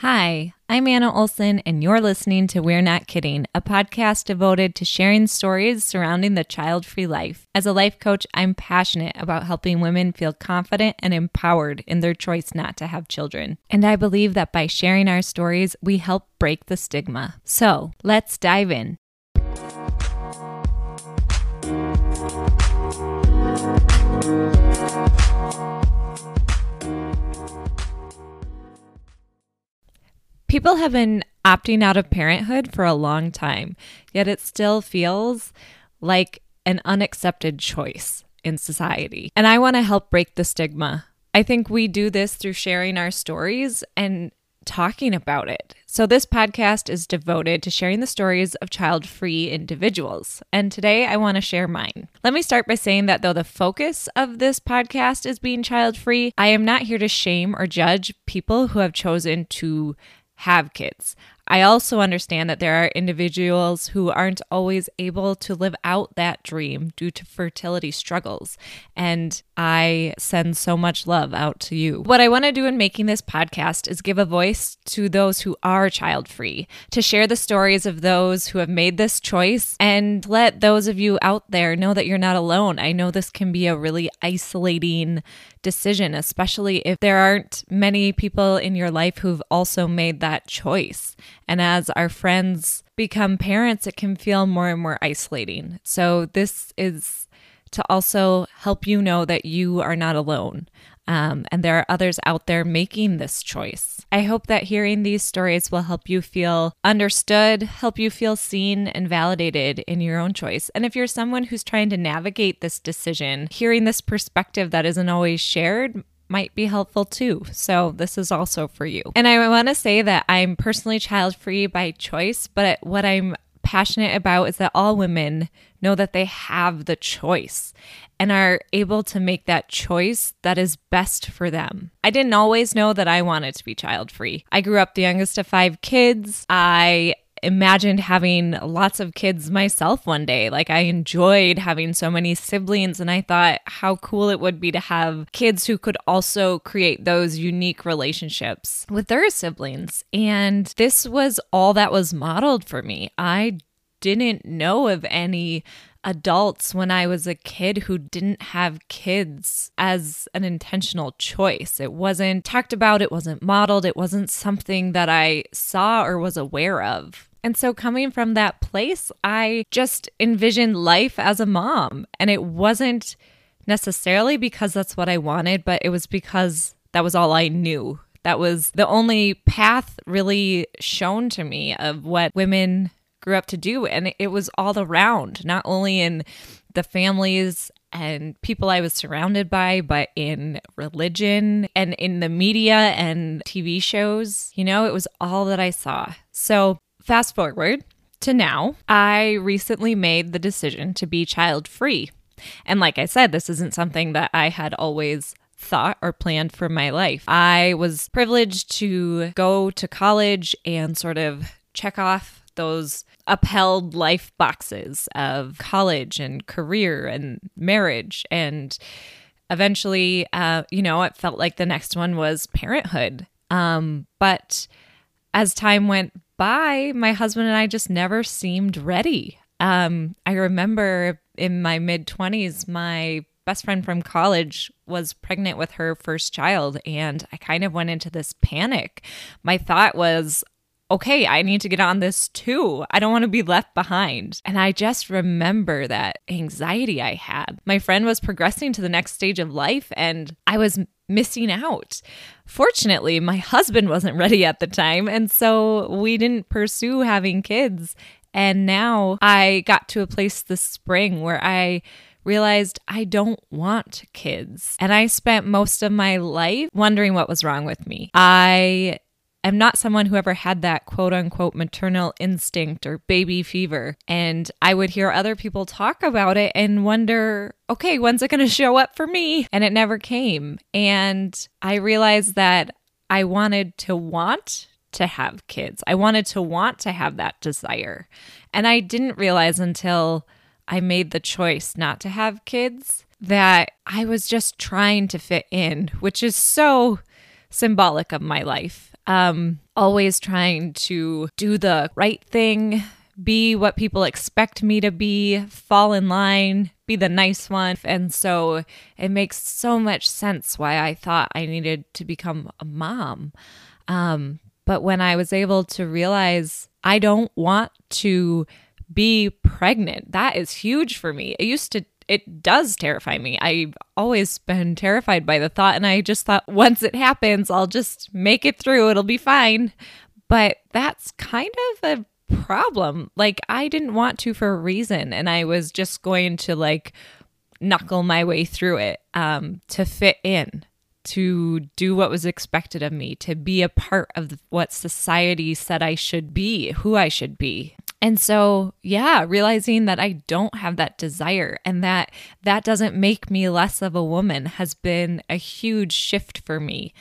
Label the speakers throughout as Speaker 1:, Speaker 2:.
Speaker 1: Hi, I'm Anna Olson, and you're listening to We're Not Kidding, a podcast devoted to sharing stories surrounding the child free life. As a life coach, I'm passionate about helping women feel confident and empowered in their choice not to have children. And I believe that by sharing our stories, we help break the stigma. So let's dive in. People have been opting out of parenthood for a long time, yet it still feels like an unaccepted choice in society. And I want to help break the stigma. I think we do this through sharing our stories and talking about it. So, this podcast is devoted to sharing the stories of child free individuals. And today I want to share mine. Let me start by saying that though the focus of this podcast is being child free, I am not here to shame or judge people who have chosen to have kids. I also understand that there are individuals who aren't always able to live out that dream due to fertility struggles. And I send so much love out to you. What I want to do in making this podcast is give a voice to those who are child free, to share the stories of those who have made this choice, and let those of you out there know that you're not alone. I know this can be a really isolating decision, especially if there aren't many people in your life who've also made that choice. And as our friends become parents, it can feel more and more isolating. So, this is to also help you know that you are not alone. Um, and there are others out there making this choice. I hope that hearing these stories will help you feel understood, help you feel seen and validated in your own choice. And if you're someone who's trying to navigate this decision, hearing this perspective that isn't always shared might be helpful too. So, this is also for you. And I want to say that I'm personally child free by choice, but what I'm passionate about is that all women know that they have the choice and are able to make that choice that is best for them. I didn't always know that I wanted to be child free. I grew up the youngest of five kids. I imagined having lots of kids myself one day. Like I enjoyed having so many siblings and I thought how cool it would be to have kids who could also create those unique relationships with their siblings. And this was all that was modeled for me. I didn't know of any adults when I was a kid who didn't have kids as an intentional choice. It wasn't talked about, it wasn't modeled, it wasn't something that I saw or was aware of. And so, coming from that place, I just envisioned life as a mom. And it wasn't necessarily because that's what I wanted, but it was because that was all I knew. That was the only path really shown to me of what women grew up to do. And it was all around, not only in the families and people I was surrounded by, but in religion and in the media and TV shows. You know, it was all that I saw. So, fast forward to now, I recently made the decision to be child free. And like I said, this isn't something that I had always thought or planned for my life. I was privileged to go to college and sort of check off those upheld life boxes of college and career and marriage. And eventually uh, you know it felt like the next one was parenthood. Um, but as time went by my husband and i just never seemed ready. Um, i remember in my mid 20s my best friend from college was pregnant with her first child and I kind of went into this panic. My thought was, okay, I need to get on this too. I don't want to be left behind. And I just remember that anxiety I had. My friend was progressing to the next stage of life and I was missing out. Fortunately, my husband wasn't ready at the time. And so we didn't pursue having kids. And now I got to a place this spring where I realized I don't want kids. And I spent most of my life wondering what was wrong with me. I am not someone who ever had that quote unquote maternal instinct or baby fever. And I would hear other people talk about it and wonder, okay, when's it going to show up for me? And it never came. And I realized that I wanted to want to have kids. I wanted to want to have that desire. And I didn't realize until I made the choice not to have kids that I was just trying to fit in, which is so symbolic of my life. Um, always trying to do the right thing, be what people expect me to be, fall in line, be the nice one. And so it makes so much sense why I thought I needed to become a mom. Um, but when I was able to realize I don't want to be pregnant, that is huge for me. It used to it does terrify me. I've always been terrified by the thought, and I just thought once it happens, I'll just make it through. It'll be fine. But that's kind of a problem. Like, I didn't want to for a reason, and I was just going to like knuckle my way through it um, to fit in, to do what was expected of me, to be a part of what society said I should be, who I should be. And so, yeah, realizing that I don't have that desire and that that doesn't make me less of a woman has been a huge shift for me.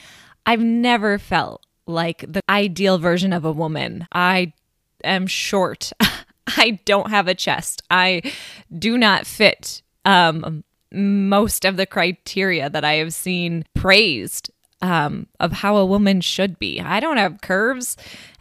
Speaker 1: I've never felt like the ideal version of a woman. I am short. I don't have a chest. I do not fit um, most of the criteria that I have seen praised um, of how a woman should be. I don't have curves.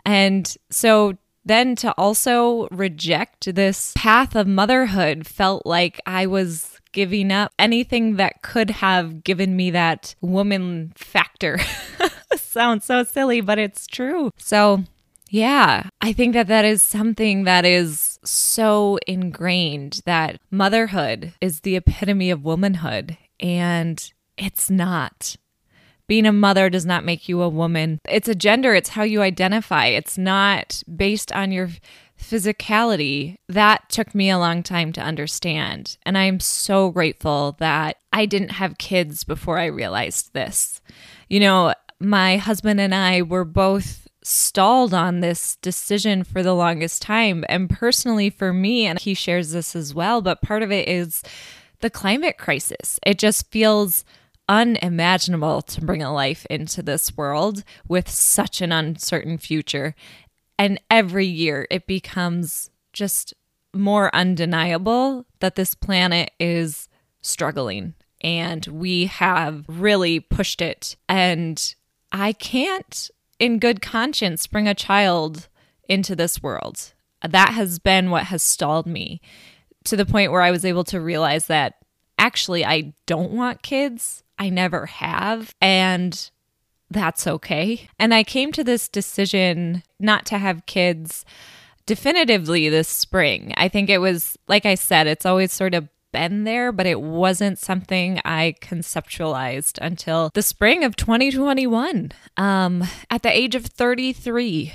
Speaker 1: And so then to also reject this path of motherhood felt like I was giving up anything that could have given me that woman factor. Sounds so silly, but it's true. So, yeah, I think that that is something that is so ingrained that motherhood is the epitome of womanhood, and it's not. Being a mother does not make you a woman. It's a gender, it's how you identify. It's not based on your physicality. That took me a long time to understand. And I'm so grateful that I didn't have kids before I realized this. You know, my husband and I were both stalled on this decision for the longest time. And personally, for me, and he shares this as well, but part of it is the climate crisis. It just feels unimaginable to bring a life into this world with such an uncertain future. And every year it becomes just more undeniable that this planet is struggling and we have really pushed it. And I can't, in good conscience, bring a child into this world. That has been what has stalled me to the point where I was able to realize that actually I don't want kids I never have. And that's okay. And I came to this decision not to have kids definitively this spring. I think it was, like I said, it's always sort of been there, but it wasn't something I conceptualized until the spring of 2021 um, at the age of 33.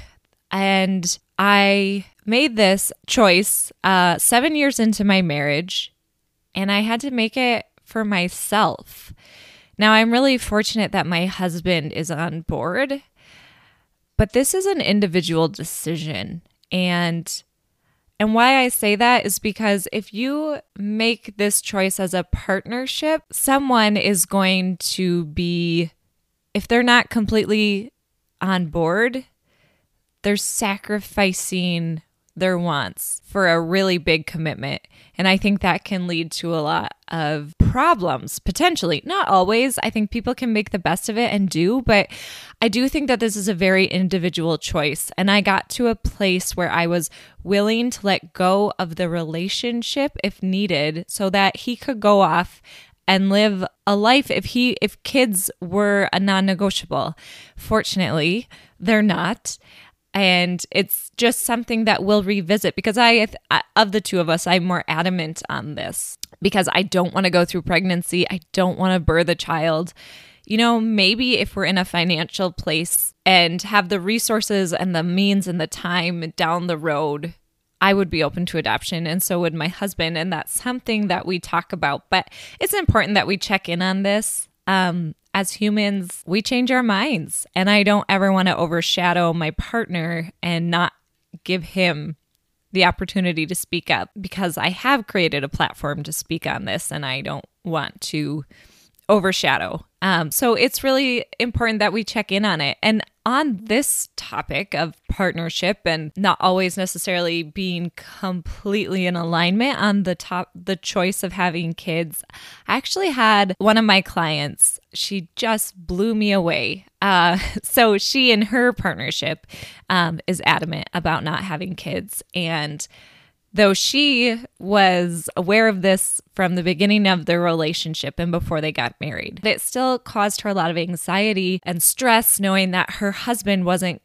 Speaker 1: And I made this choice uh, seven years into my marriage, and I had to make it for myself. Now, I'm really fortunate that my husband is on board, but this is an individual decision. And and why I say that is because if you make this choice as a partnership, someone is going to be if they're not completely on board, they're sacrificing their wants for a really big commitment. And I think that can lead to a lot of problems, potentially. Not always. I think people can make the best of it and do, but I do think that this is a very individual choice. And I got to a place where I was willing to let go of the relationship if needed so that he could go off and live a life if he if kids were a non-negotiable fortunately they're not and it's just something that we'll revisit because I of the two of us I'm more adamant on this because I don't want to go through pregnancy. I don't want to birth a child. You know maybe if we're in a financial place and have the resources and the means and the time down the road I would be open to adoption and so would my husband. And that's something that we talk about but it's important that we check in on this. Um, as humans, we change our minds. And I don't ever want to overshadow my partner and not give him the opportunity to speak up because I have created a platform to speak on this and I don't want to overshadow Um, so it's really important that we check in on it. And on this topic of partnership and not always necessarily being completely in alignment on the top the choice of having kids i actually had one of my clients she just blew me away uh, so she and her partnership um, is adamant about not having kids and though she was aware of this from the beginning of their relationship and before they got married. It still caused her a lot of anxiety and stress knowing that her husband wasn't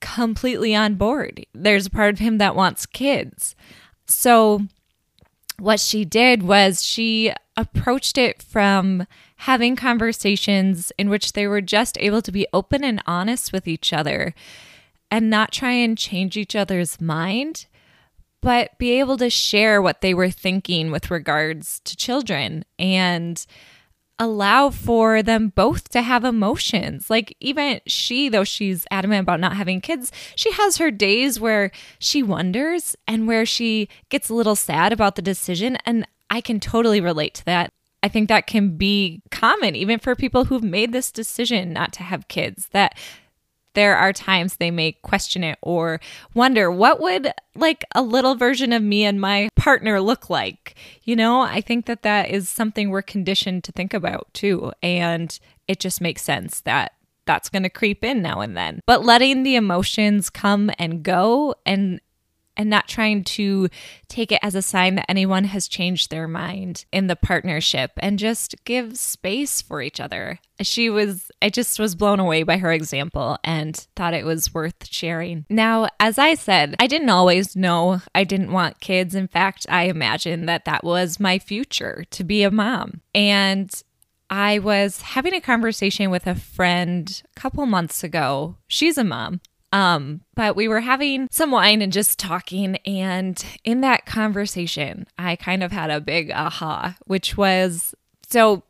Speaker 1: completely on board. There's a part of him that wants kids. So, what she did was she approached it from having conversations in which they were just able to be open and honest with each other and not try and change each other's mind but be able to share what they were thinking with regards to children and allow for them both to have emotions. Like, even she, though she's adamant about not having kids, she has her days where she wonders and where she gets a little sad about the decision. And I can totally relate to that. I think that can be common even for people who've made this decision not to have kids, that there are times they may question it or wonder what would like a little version of me and my partner look like? You know i think that that is something we're conditioned to think about too and it just makes sense that that's going to creep in now and then. But letting the emotions come and go and and not trying to take it as a sign that anyone has changed their mind in the partnership and just give space for each other. She was, I just was blown away by her example and thought it was worth sharing. Now, as I said, I didn't always know I didn't want kids. In fact, I imagined that that was my future to be a mom. And I was having a conversation with a friend a couple months ago. She's a mom um, but we were having some wine and just talking. And in that conversation, I kind of had a big aha, which was so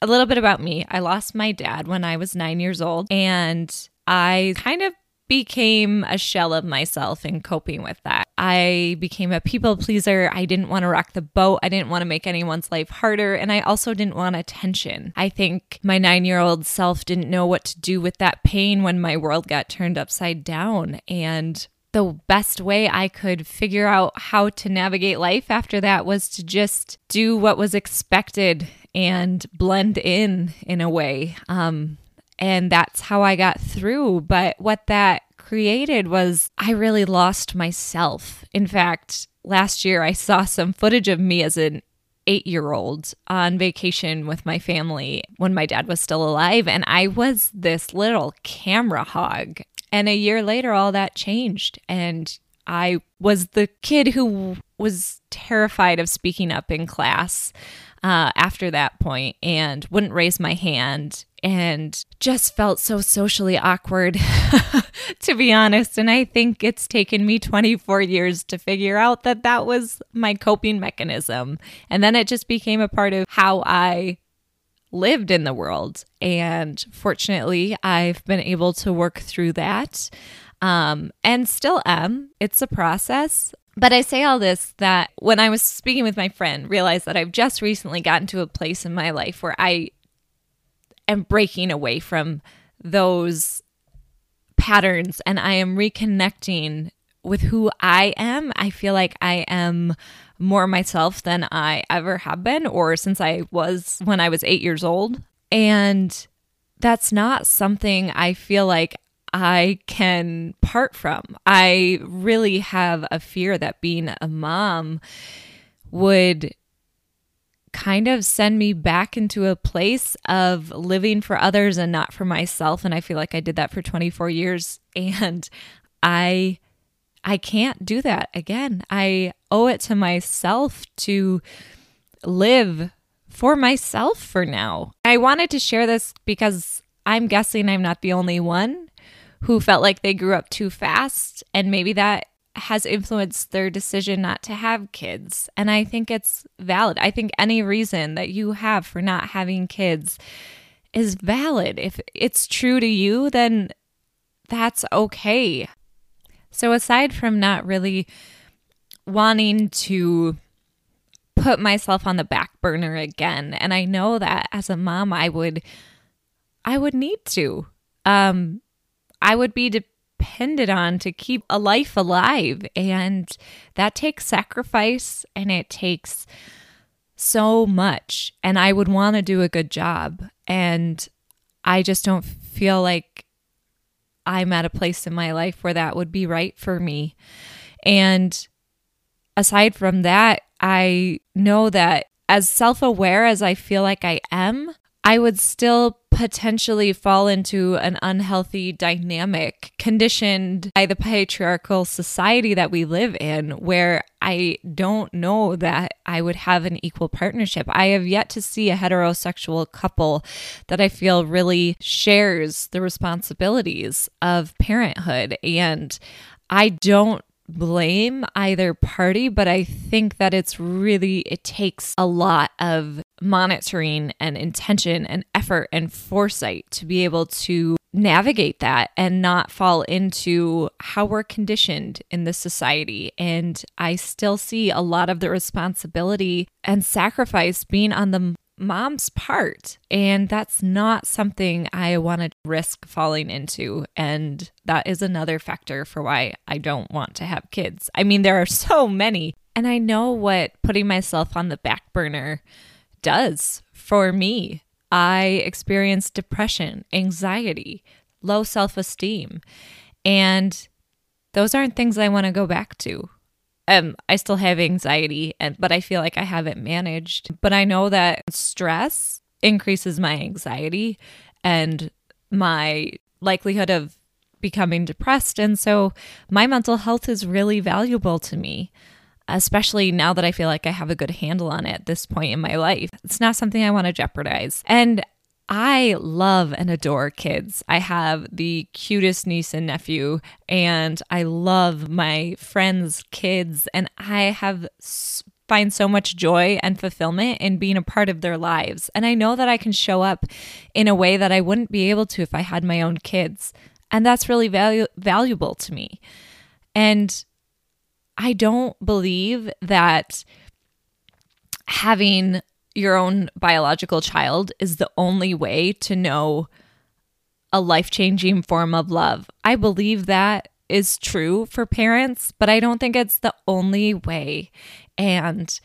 Speaker 1: a little bit about me. I lost my dad when I was nine years old, and I kind of became a shell of myself in coping with that. I became a people pleaser. I didn't want to rock the boat. I didn't want to make anyone's life harder. And I also didn't want attention. I think my nine year old self didn't know what to do with that pain when my world got turned upside down. And the best way I could figure out how to navigate life after that was to just do what was expected and blend in in a way. Um, and that's how I got through. But what that created was I really lost myself. In fact, last year I saw some footage of me as an eight year old on vacation with my family when my dad was still alive. And I was this little camera hog. And a year later, all that changed. And I was the kid who was terrified of speaking up in class uh, after that point and wouldn't raise my hand and just felt so socially awkward, to be honest. And I think it's taken me 24 years to figure out that that was my coping mechanism. And then it just became a part of how I lived in the world. And fortunately, I've been able to work through that um, and still am. It's a process. But I say all this that when I was speaking with my friend, realized that I've just recently gotten to a place in my life where I am breaking away from those patterns and I am reconnecting with who I am. I feel like I am more myself than I ever have been or since I was when I was eight years old. And that's not something I feel like I can part from. I really have a fear that being a mom would kind of send me back into a place of living for others and not for myself and I feel like I did that for 24 years and I I can't do that again. I owe it to myself to live for myself for now. I wanted to share this because I'm guessing I'm not the only one who felt like they grew up too fast and maybe that has influenced their decision not to have kids. And I think it's valid. I think any reason that you have for not having kids is valid. If it's true to you, then that's okay. So, aside from not really wanting to put myself on the back burner again, and I know that as a mom, I would I would need to. Um, I would be depended on to keep a life alive. And that takes sacrifice and it takes so much. And I would want to do a good job. And I just don't feel like I'm at a place in my life where that would be right for me. And aside from that, I know that as self aware as I feel like I am, I would still potentially fall into an unhealthy dynamic conditioned by the patriarchal society that we live in, where I don't know that I would have an equal partnership. I have yet to see a heterosexual couple that I feel really shares the responsibilities of parenthood. And I don't blame either party, but I think that it's really, it takes a lot of monitoring and intention and effort and foresight to be able to navigate that and not fall into how we're conditioned in this society. And I still see a lot of the responsibility and sacrifice being on the mom's part. And that's not something I want to risk falling into. And that is another factor for why I don't want to have kids. I mean, there are so many. And I know what putting myself on the back burner does for me. I experienced depression, anxiety, low self esteem. And those aren't things I want to go back to um, I still have anxiety, and but I feel like I have it managed. But I know that stress increases my anxiety and my likelihood of becoming depressed. And so my mental health is really valuable to me, especially now that I feel like I have a good handle on it at this point in my life. It's not something I want to jeopardize. And I love and adore kids. I have the cutest niece and nephew, and I love my friends' kids, and I have find so much joy and fulfillment in being a part of their lives. And I know that I can show up in a way that I wouldn't be able to if I had my own kids. And that's really valu- valuable to me. And I don't believe that having your own biological child is the only way to know a life changing form of love. I believe that is true for parents, but I don't think it's the only way. And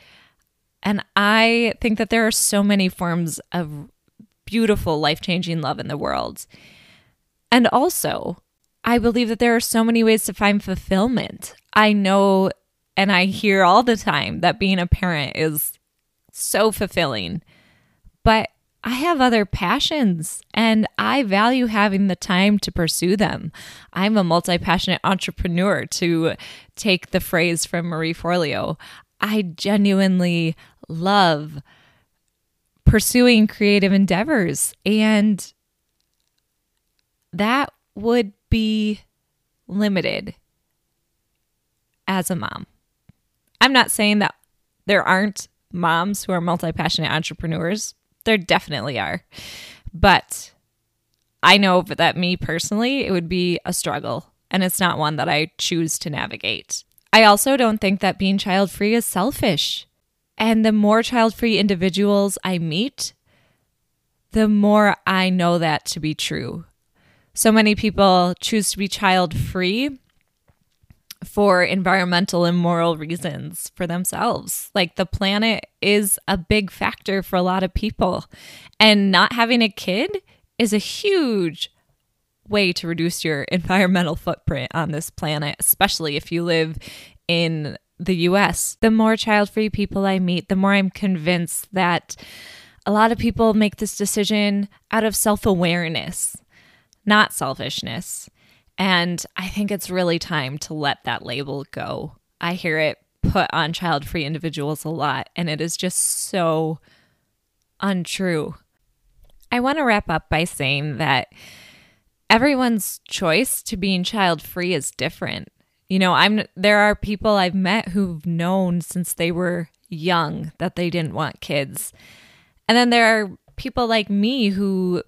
Speaker 1: and I think that there are so many forms of beautiful life-changing love in the world. And also, I believe that there are so many ways to find fulfillment. I know and I hear all the time that being a parent is so fulfilling. But I have other passions and I value having the time to pursue them. I'm a multi passionate entrepreneur, to take the phrase from Marie Forleo. I genuinely love pursuing creative endeavors, and that would be limited as a mom. I'm not saying that there aren't moms who are multi passionate entrepreneurs. There definitely are. But I know that me personally, it would be a struggle, and it's not one that I choose to navigate. I also don't think that being child free is selfish. And the more child free individuals I meet, the more I know that to be true. So many people choose to be child free for environmental and moral reasons for themselves. Like the planet is a big factor for a lot of people, and not having a kid is a huge way to reduce your environmental footprint on this planet, especially if you live in the US. The more child free people I meet, the more I'm convinced that a lot of people make this decision out of self awareness, not selfishness. And I think it's really time to let that label go. I hear it put on child free individuals a lot, and it is just so untrue. I want to wrap up by saying that everyone's choice to being child free is different. You know, I'm there are people I've met who've known since they were young that they didn't want kids. And then there are people like me who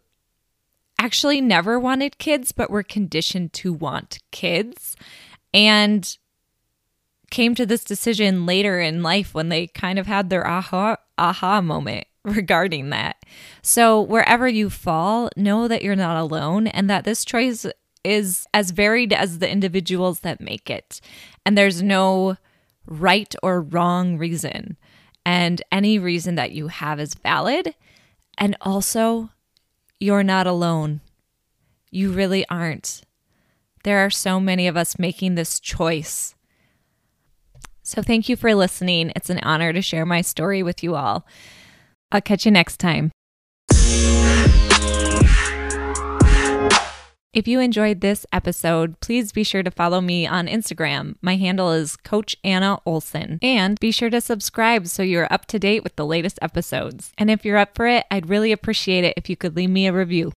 Speaker 1: actually never wanted kids, but were conditioned to want kids and came to this decision later in life when they kind of had their aha aha moment regarding that. So, wherever you fall, know that you're not alone and that this choice is as varied as the individuals that make it. And there's no right or wrong reason. And any reason that you have is valid. And also, you're not alone. You really aren't. There are so many of us making this choice. So, thank you for listening. It's an honor to share my story with you all. I'll catch you next time. If you enjoyed this episode, please be sure to follow me on Instagram. My handle is Coach Anna Olson. And be sure to subscribe so you're up to date with the latest episodes. And if you're up for it, I'd really appreciate it if you could leave me a review.